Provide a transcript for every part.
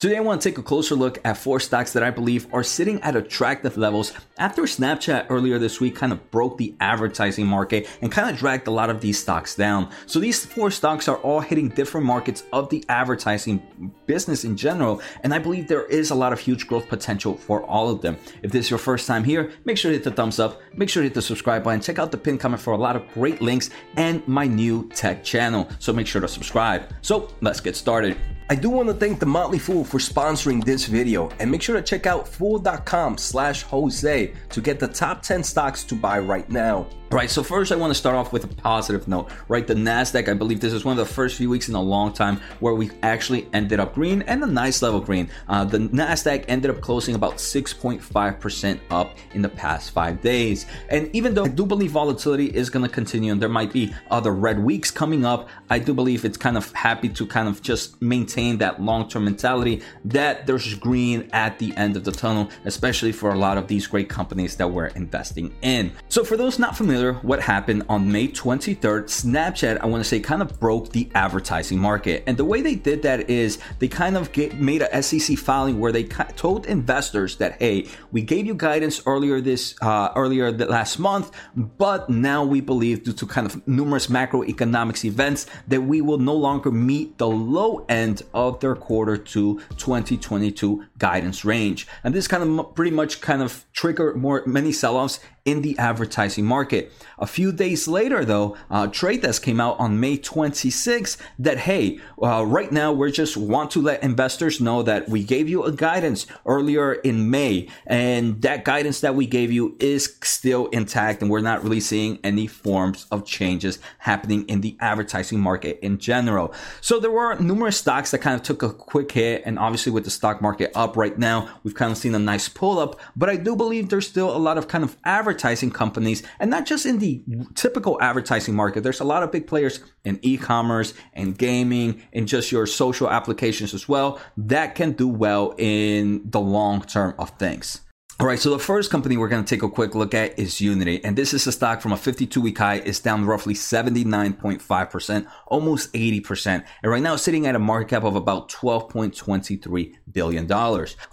Today, I want to take a closer look at four stocks that I believe are sitting at attractive levels after Snapchat earlier this week kind of broke the advertising market and kind of dragged a lot of these stocks down. So, these four stocks are all hitting different markets of the advertising business in general, and I believe there is a lot of huge growth potential for all of them. If this is your first time here, make sure to hit the thumbs up, make sure to hit the subscribe button, check out the pin comment for a lot of great links and my new tech channel. So, make sure to subscribe. So, let's get started. I do want to thank The Motley Fool for sponsoring this video and make sure to check out fool.com slash Jose to get the top 10 stocks to buy right now. Right, so first I want to start off with a positive note, right? The NASDAQ, I believe this is one of the first few weeks in a long time where we actually ended up green and a nice level green. Uh, the NASDAQ ended up closing about 6.5% up in the past five days. And even though I do believe volatility is going to continue and there might be other red weeks coming up, I do believe it's kind of happy to kind of just maintain that long term mentality that there's green at the end of the tunnel, especially for a lot of these great companies that we're investing in. So for those not familiar, familiar what happened on May 23rd, Snapchat, I want to say, kind of broke the advertising market. And the way they did that is they kind of get, made a SEC filing where they told investors that, hey, we gave you guidance earlier this uh, earlier last month, but now we believe due to kind of numerous macroeconomics events that we will no longer meet the low end of their quarter two 2022 guidance range. And this kind of pretty much kind of triggered more many sell-offs in the advertising market. A few days later, though, uh, Trade Desk came out on May 26 that hey, uh, right now we just want to let investors know that we gave you a guidance earlier in May, and that guidance that we gave you is still intact, and we're not really seeing any forms of changes happening in the advertising market in general. So there were numerous stocks that kind of took a quick hit, and obviously with the stock market up right now, we've kind of seen a nice pull up. But I do believe there's still a lot of kind of advertising advertising companies, and not just in the typical advertising market. There's a lot of big players in e-commerce and gaming and just your social applications as well that can do well in the long term of things. All right, so the first company we're going to take a quick look at is Unity, and this is a stock from a 52 week high. It's down roughly 79.5%, almost 80%. And right now sitting at a market cap of about $12.23 billion.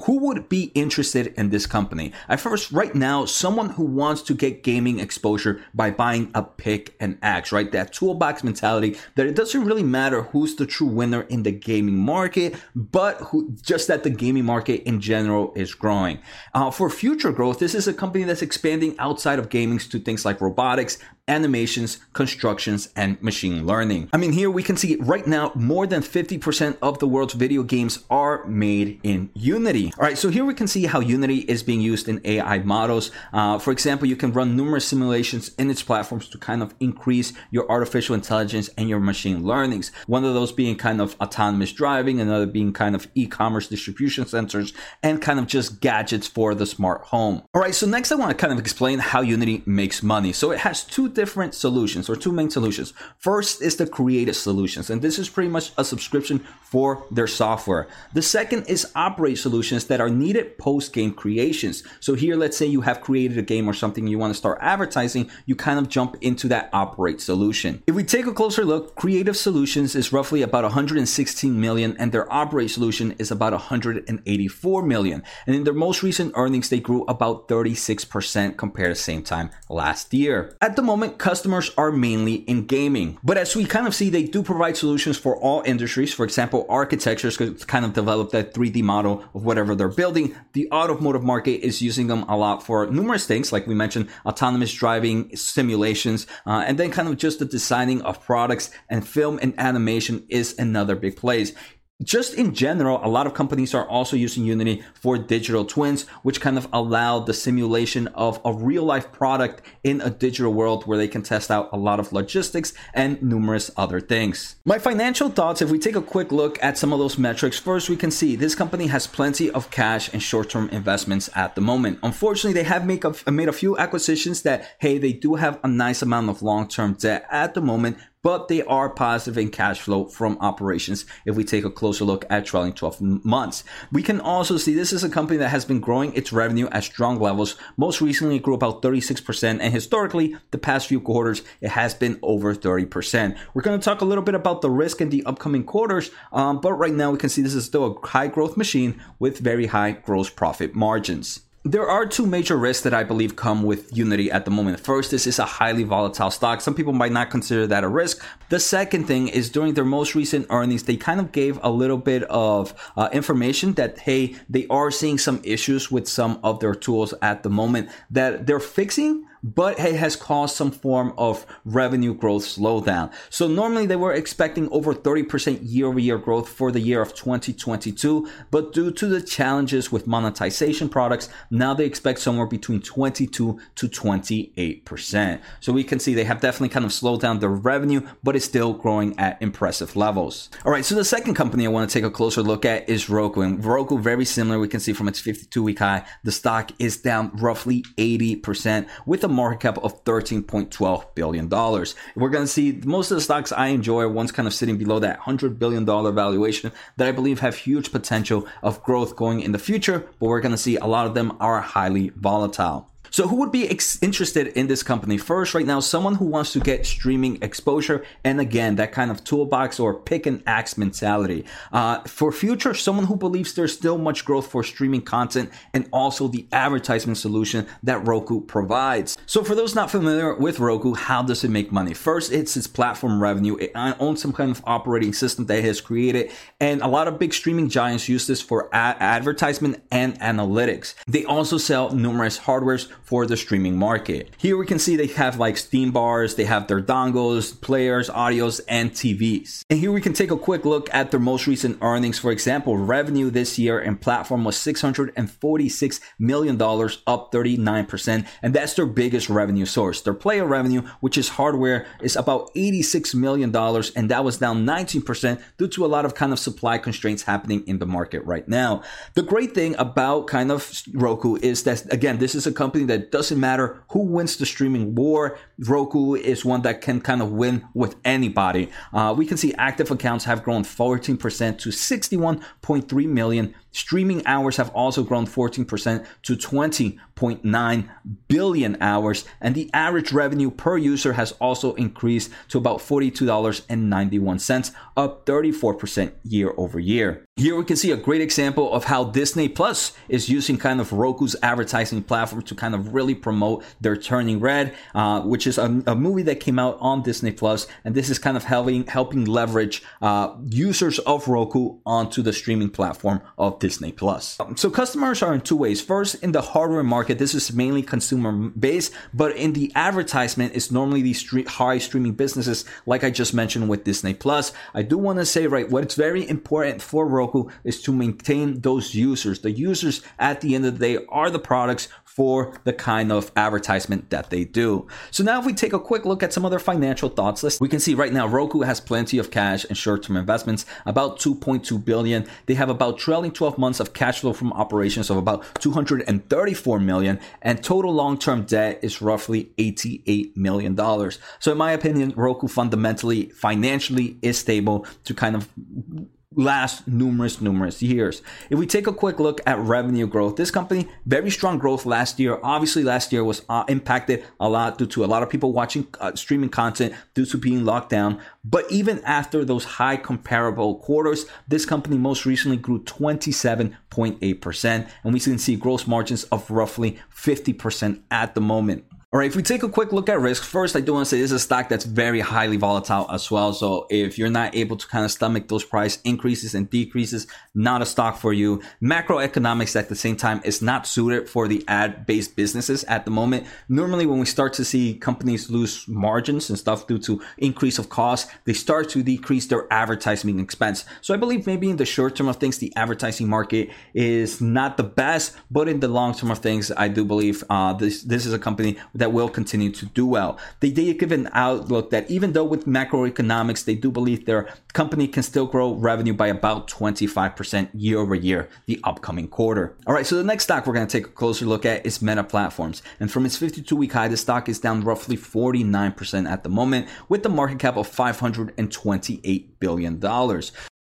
Who would be interested in this company? At first, right now, someone who wants to get gaming exposure by buying a pick and axe, right? That toolbox mentality that it doesn't really matter who's the true winner in the gaming market, but who just that the gaming market in general is growing. Uh, for future growth, this is a company that's expanding outside of gaming to things like robotics, animations, constructions, and machine learning. I mean, here we can see right now more than 50% of the world's video games are made in Unity. All right, so here we can see how Unity is being used in AI models. Uh, for example, you can run numerous simulations in its platforms to kind of increase your artificial intelligence and your machine learnings. One of those being kind of autonomous driving, another being kind of e-commerce distribution centers, and kind of just gadgets for the smart home. All right, so next I want to kind of explain how Unity makes money. So it has two different solutions or two main solutions. First is the creative solutions, and this is pretty much a subscription for their software. The second is operate solutions that are needed post game creations. So here, let's say you have created a game or something you want to start advertising, you kind of jump into that operate solution. If we take a closer look, creative solutions is roughly about 116 million and their operate solution is about 184 million. And in their most recent earnings, they grew about 36% compared to the same time last year. At the moment, moment, customers are mainly in gaming. But as we kind of see, they do provide solutions for all industries. For example, architectures could kind of develop that 3D model of whatever they're building. The automotive market is using them a lot for numerous things, like we mentioned, autonomous driving simulations, uh, and then kind of just the designing of products and film and animation is another big place just in general, a lot of companies are also using Unity for digital twins, which kind of allow the simulation of a real life product in a digital world where they can test out a lot of logistics and numerous other things. My financial thoughts, if we take a quick look at some of those metrics, first we can see this company has plenty of cash and short term investments at the moment. Unfortunately, they have make a, made a few acquisitions that, hey, they do have a nice amount of long term debt at the moment, but they are positive in cash flow from operations if we take a closer look at trailing 12 months. We can also see this is a company that has been growing its revenue at strong levels. Most recently, it grew about 36%, and historically, the past few quarters, it has been over 30%. We're going to talk a little bit about the risk in the upcoming quarters, um, but right now we can see this is still a high growth machine with very high gross profit margins there are two major risks that I believe come with Unity at the moment. First, this is a highly volatile stock. Some people might not consider that a risk. The second thing is during their most recent earnings, they kind of gave a little bit of uh, information that, hey, they are seeing some issues with some of their tools at the moment that they're fixing but it has caused some form of revenue growth slowdown. So normally they were expecting over 30% year over year growth for the year of 2022, but due to the challenges with monetization products, now they expect somewhere between 22 to 28%. So we can see they have definitely kind of slowed down their revenue, but it's still growing at impressive levels. All right, so the second company I want to take a closer look at is Roku. And Roku, very similar, we can see from its 52 week high, the stock is down roughly 80% with a market cap of $13.12 billion. We're going to see most of the stocks I enjoy are ones kind of sitting below that $100 billion valuation that I believe have huge potential of growth going in the future, but we're going to see a lot of them are highly volatile. So, who would be ex- interested in this company? First, right now, someone who wants to get streaming exposure, and again, that kind of toolbox or pick and axe mentality. Uh, for future, someone who believes there's still much growth for streaming content and also the advertisement solution that Roku provides. So, for those not familiar with Roku, how does it make money? First, it's its platform revenue. It owns some kind of operating system that it has created, and a lot of big streaming giants use this for ad- advertisement and analytics. They also sell numerous hardwares for the streaming market. Here we can see they have like Stream bars, they have their dongles, players, audios, and TVs. And here we can take a quick look at their most recent earnings. For example, revenue this year and platform was $646 million, up 39%. And that's their biggest revenue source. Their player revenue, which is hardware, is about $86 million. And that was down 19% due to a lot of kind of supply constraints happening in the market right now. The great thing about kind of Roku is that, again, this is a company that that doesn't matter who wins the streaming war. Roku is one that can kind of win with anybody. Uh, we can see active accounts have grown 14% to 61.3 million. Streaming hours have also grown 14% to 20.9 billion hours, and the average revenue per user has also increased to about $42.91, up 34% year over year. Here we can see a great example of how Disney Plus is using kind of Roku's advertising platform to kind of really promote their Turning Red, uh, which is a, a, movie that came out on Disney Plus, and this is kind of helping helping leverage uh, users of Roku onto the streaming platform of Disney Plus. Um, so customers are in two ways. First, in the hardware market, this is mainly consumer based, but in the advertisement, it's normally these street, high streaming businesses, like I just mentioned with Disney Plus. I do want to say, right, what's very important for Roku is to maintain those users. The users at the end of the day are the products for the kind of advertisement that they do. So now if we take a quick look at some other financial thoughts list, we can see right now Roku has plenty of cash and short-term investments, about 2.2 billion. They have about trailing 12 months of cash flow from operations of about 234 million and total long-term debt is roughly 88 million dollars. So in my opinion, Roku fundamentally financially is stable to kind of last numerous, numerous years. If we take a quick look at revenue growth, this company, very strong growth last year. Obviously, last year was uh, impacted a lot due to a lot of people watching uh, streaming content due to being locked down. But even after those high comparable quarters, this company most recently grew 27.8%. And we can see gross margins of roughly 50% at the moment. All right, if we take a quick look at risk, first, I do want to say this is a stock that's very highly volatile as well. So if you're not able to kind of stomach those price increases and decreases, not a stock for you. Macroeconomics at the same time is not suited for the ad based businesses at the moment. Normally, when we start to see companies lose margins and stuff due to increase of cost, they start to decrease their advertising expense. So I believe maybe in the short term of things, the advertising market is not the best, but in the long term of things, I do believe uh, this, this is a company that that will continue to do well. They did give an outlook that even though with macroeconomics, they do believe their company can still grow revenue by about 25% year over year the upcoming quarter. All right, so the next stock we're going to take a closer look at is Meta Platforms. And from its 52 week high, the stock is down roughly 49% at the moment with the market cap of $528 billion.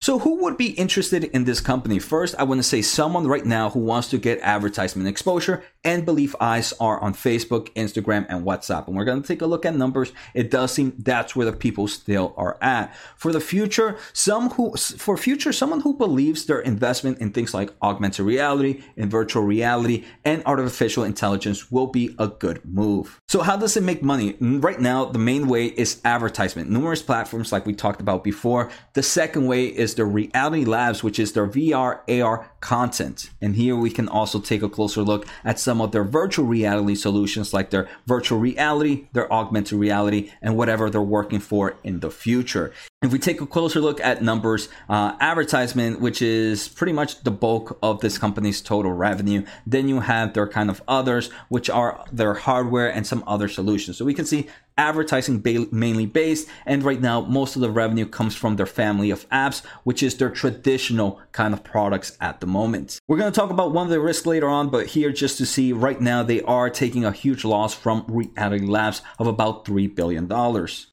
So, who would be interested in this company? First, I want to say someone right now who wants to get advertisement exposure and believe eyes are on Facebook, Instagram, and WhatsApp. And we're going to take a look at numbers. It does seem that's where the people still are at. For the future, some who, for future, someone who believes their investment in things like augmented reality and virtual reality and artificial intelligence will be a good move. So, how does it make money? Right now, the main way is advertisement. Numerous platforms, like we talked about before. The second way is their Reality Labs, which is their VR, AR content. And here we can also take a closer look at some of their virtual reality solutions, like their virtual reality, their augmented reality, and whatever they're working for in the future. If we take a closer look at numbers, uh, advertisement, which is pretty much the bulk of this company's total revenue, then you have their kind of others, which are their hardware and some other solutions. So we can see advertising ba- mainly based, and right now most of the revenue comes from their family of apps, which is their traditional kind of products at the moment. We're going to talk about one of the risks later on, but here just to see right now they are taking a huge loss from Reality Labs of about $3 billion.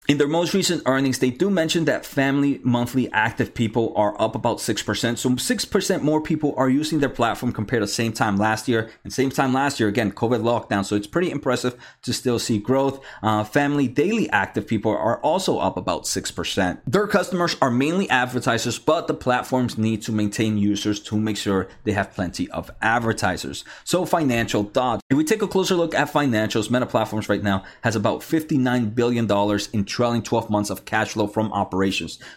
In their most recent earnings, they do mention that family monthly active people are up about 6%. So 6% more people are using their platform compared to same time last year. And same time last year, again, COVID lockdown. So it's pretty impressive to still see growth. Uh, family daily active people are also up about 6%. Their customers are mainly advertisers, but the platforms need to maintain users to make sure they have plenty of advertisers. So financial dot. If we take a closer look at financials, Meta Platforms right now has about $59 billion in trailing 12 months of cash flow from operations.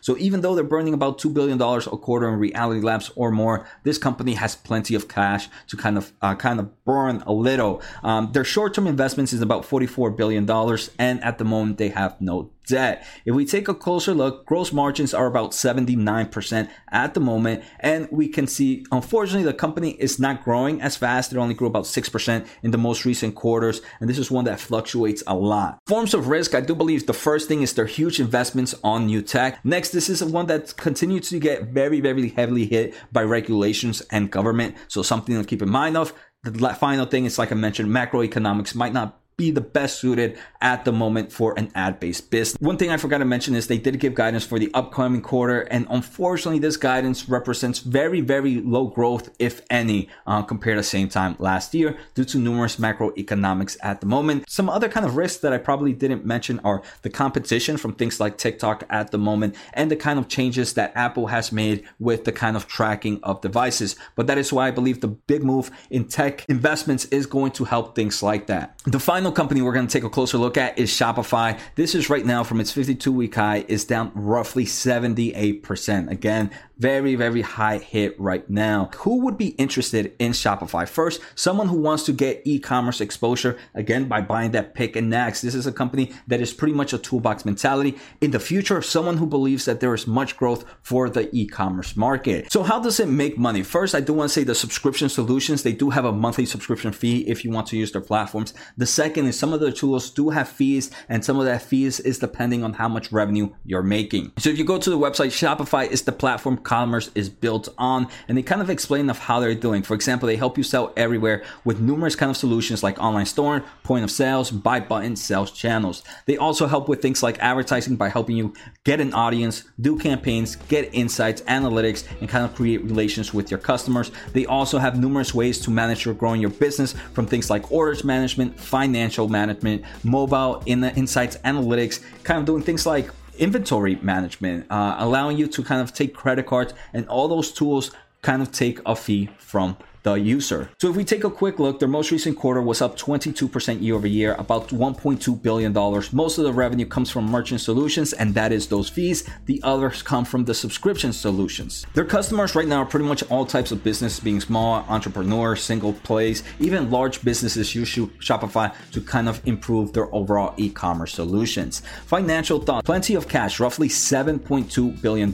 So even though they're burning about $2 billion a quarter in reality labs or more, this company has plenty of cash to kind of uh, kind of burn a little. Um, their short-term investments is about $44 billion. And at the moment, they have no debt. If we take a closer look, gross margins are about 79% at the moment. And we can see, unfortunately, the company is not growing as fast. It only grew about 6% in the most recent quarters. And this is one that fluctuates a lot. Forms of risk, I do believe the first thing is their huge investments on new tech. Next, this is one that continues to get very, very heavily hit by regulations and government. So something to keep in mind of. The final thing is, like I mentioned, macroeconomics might not be the best suited at the moment for an ad based business. One thing I forgot to mention is they did give guidance for the upcoming quarter, and unfortunately, this guidance represents very, very low growth, if any, uh, compared to the same time last year due to numerous macroeconomics at the moment. Some other kind of risks that I probably didn't mention are the competition from things like TikTok at the moment and the kind of changes that Apple has made with the kind of tracking of devices. But that is why I believe the big move in tech investments is going to help things like that. The final final company we're going to take a closer look at is Shopify. This is right now from its 52 week high is down roughly 78%. Again, very, very high hit right now. Who would be interested in Shopify? First, someone who wants to get e-commerce exposure again by buying that pick and next. This is a company that is pretty much a toolbox mentality. In the future, someone who believes that there is much growth for the e-commerce market. So how does it make money? First, I do want to say the subscription solutions, they do have a monthly subscription fee if you want to use their platforms. The second is some of the tools do have fees and some of that fees is depending on how much revenue you're making. So if you go to the website, Shopify is the platform commerce is built on and they kind of explain of how they're doing. For example they help you sell everywhere with numerous kind of solutions like online store point of sales buy button sales channels. They also help with things like advertising by helping you get an audience do campaigns get insights analytics and kind of create relations with your customers. They also have numerous ways to manage your growing your business from things like orders management financial management mobile in the insights analytics kind of doing things like inventory management, uh, allowing you to kind of take credit cards and all those tools kind of take a fee from the user. So if we take a quick look, their most recent quarter was up 22% year over year, about $1.2 billion. Most of the revenue comes from merchant solutions, and that is those fees. The others come from the subscription solutions. Their customers right now are pretty much all types of business, being small, entrepreneurs, single plays, even large businesses use Shopify to kind of improve their overall e-commerce solutions. Financial thought, plenty of cash, roughly $7.2 billion,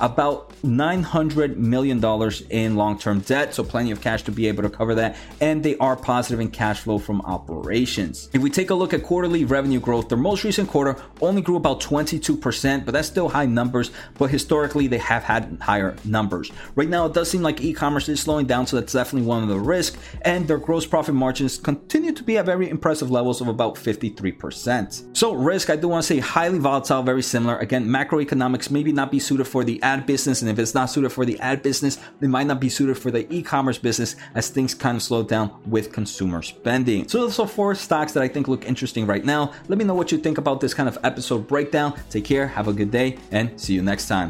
about $900 million in long-term debt, so plenty of cash to be able to cover that, and they are positive in cash flow from operations. If we take a look at quarterly revenue growth, their most recent quarter only grew about 22%, but that's still high numbers, but historically they have had higher numbers. Right now, it does seem like e commerce is slowing down, so that's definitely one of the risks, and their gross profit margins continue to be at very impressive levels of about 53%. So, risk, I do want to say highly volatile, very similar. Again, macroeconomics maybe not be suited for the ad business, and if it's not suited for the ad business, it might not be suited for the e commerce business as things kind of slow down with consumer spending. So, those are four stocks that I think look interesting right now. Let me know what you think about this kind of episode breakdown. Take care, have a good day, and see you next time.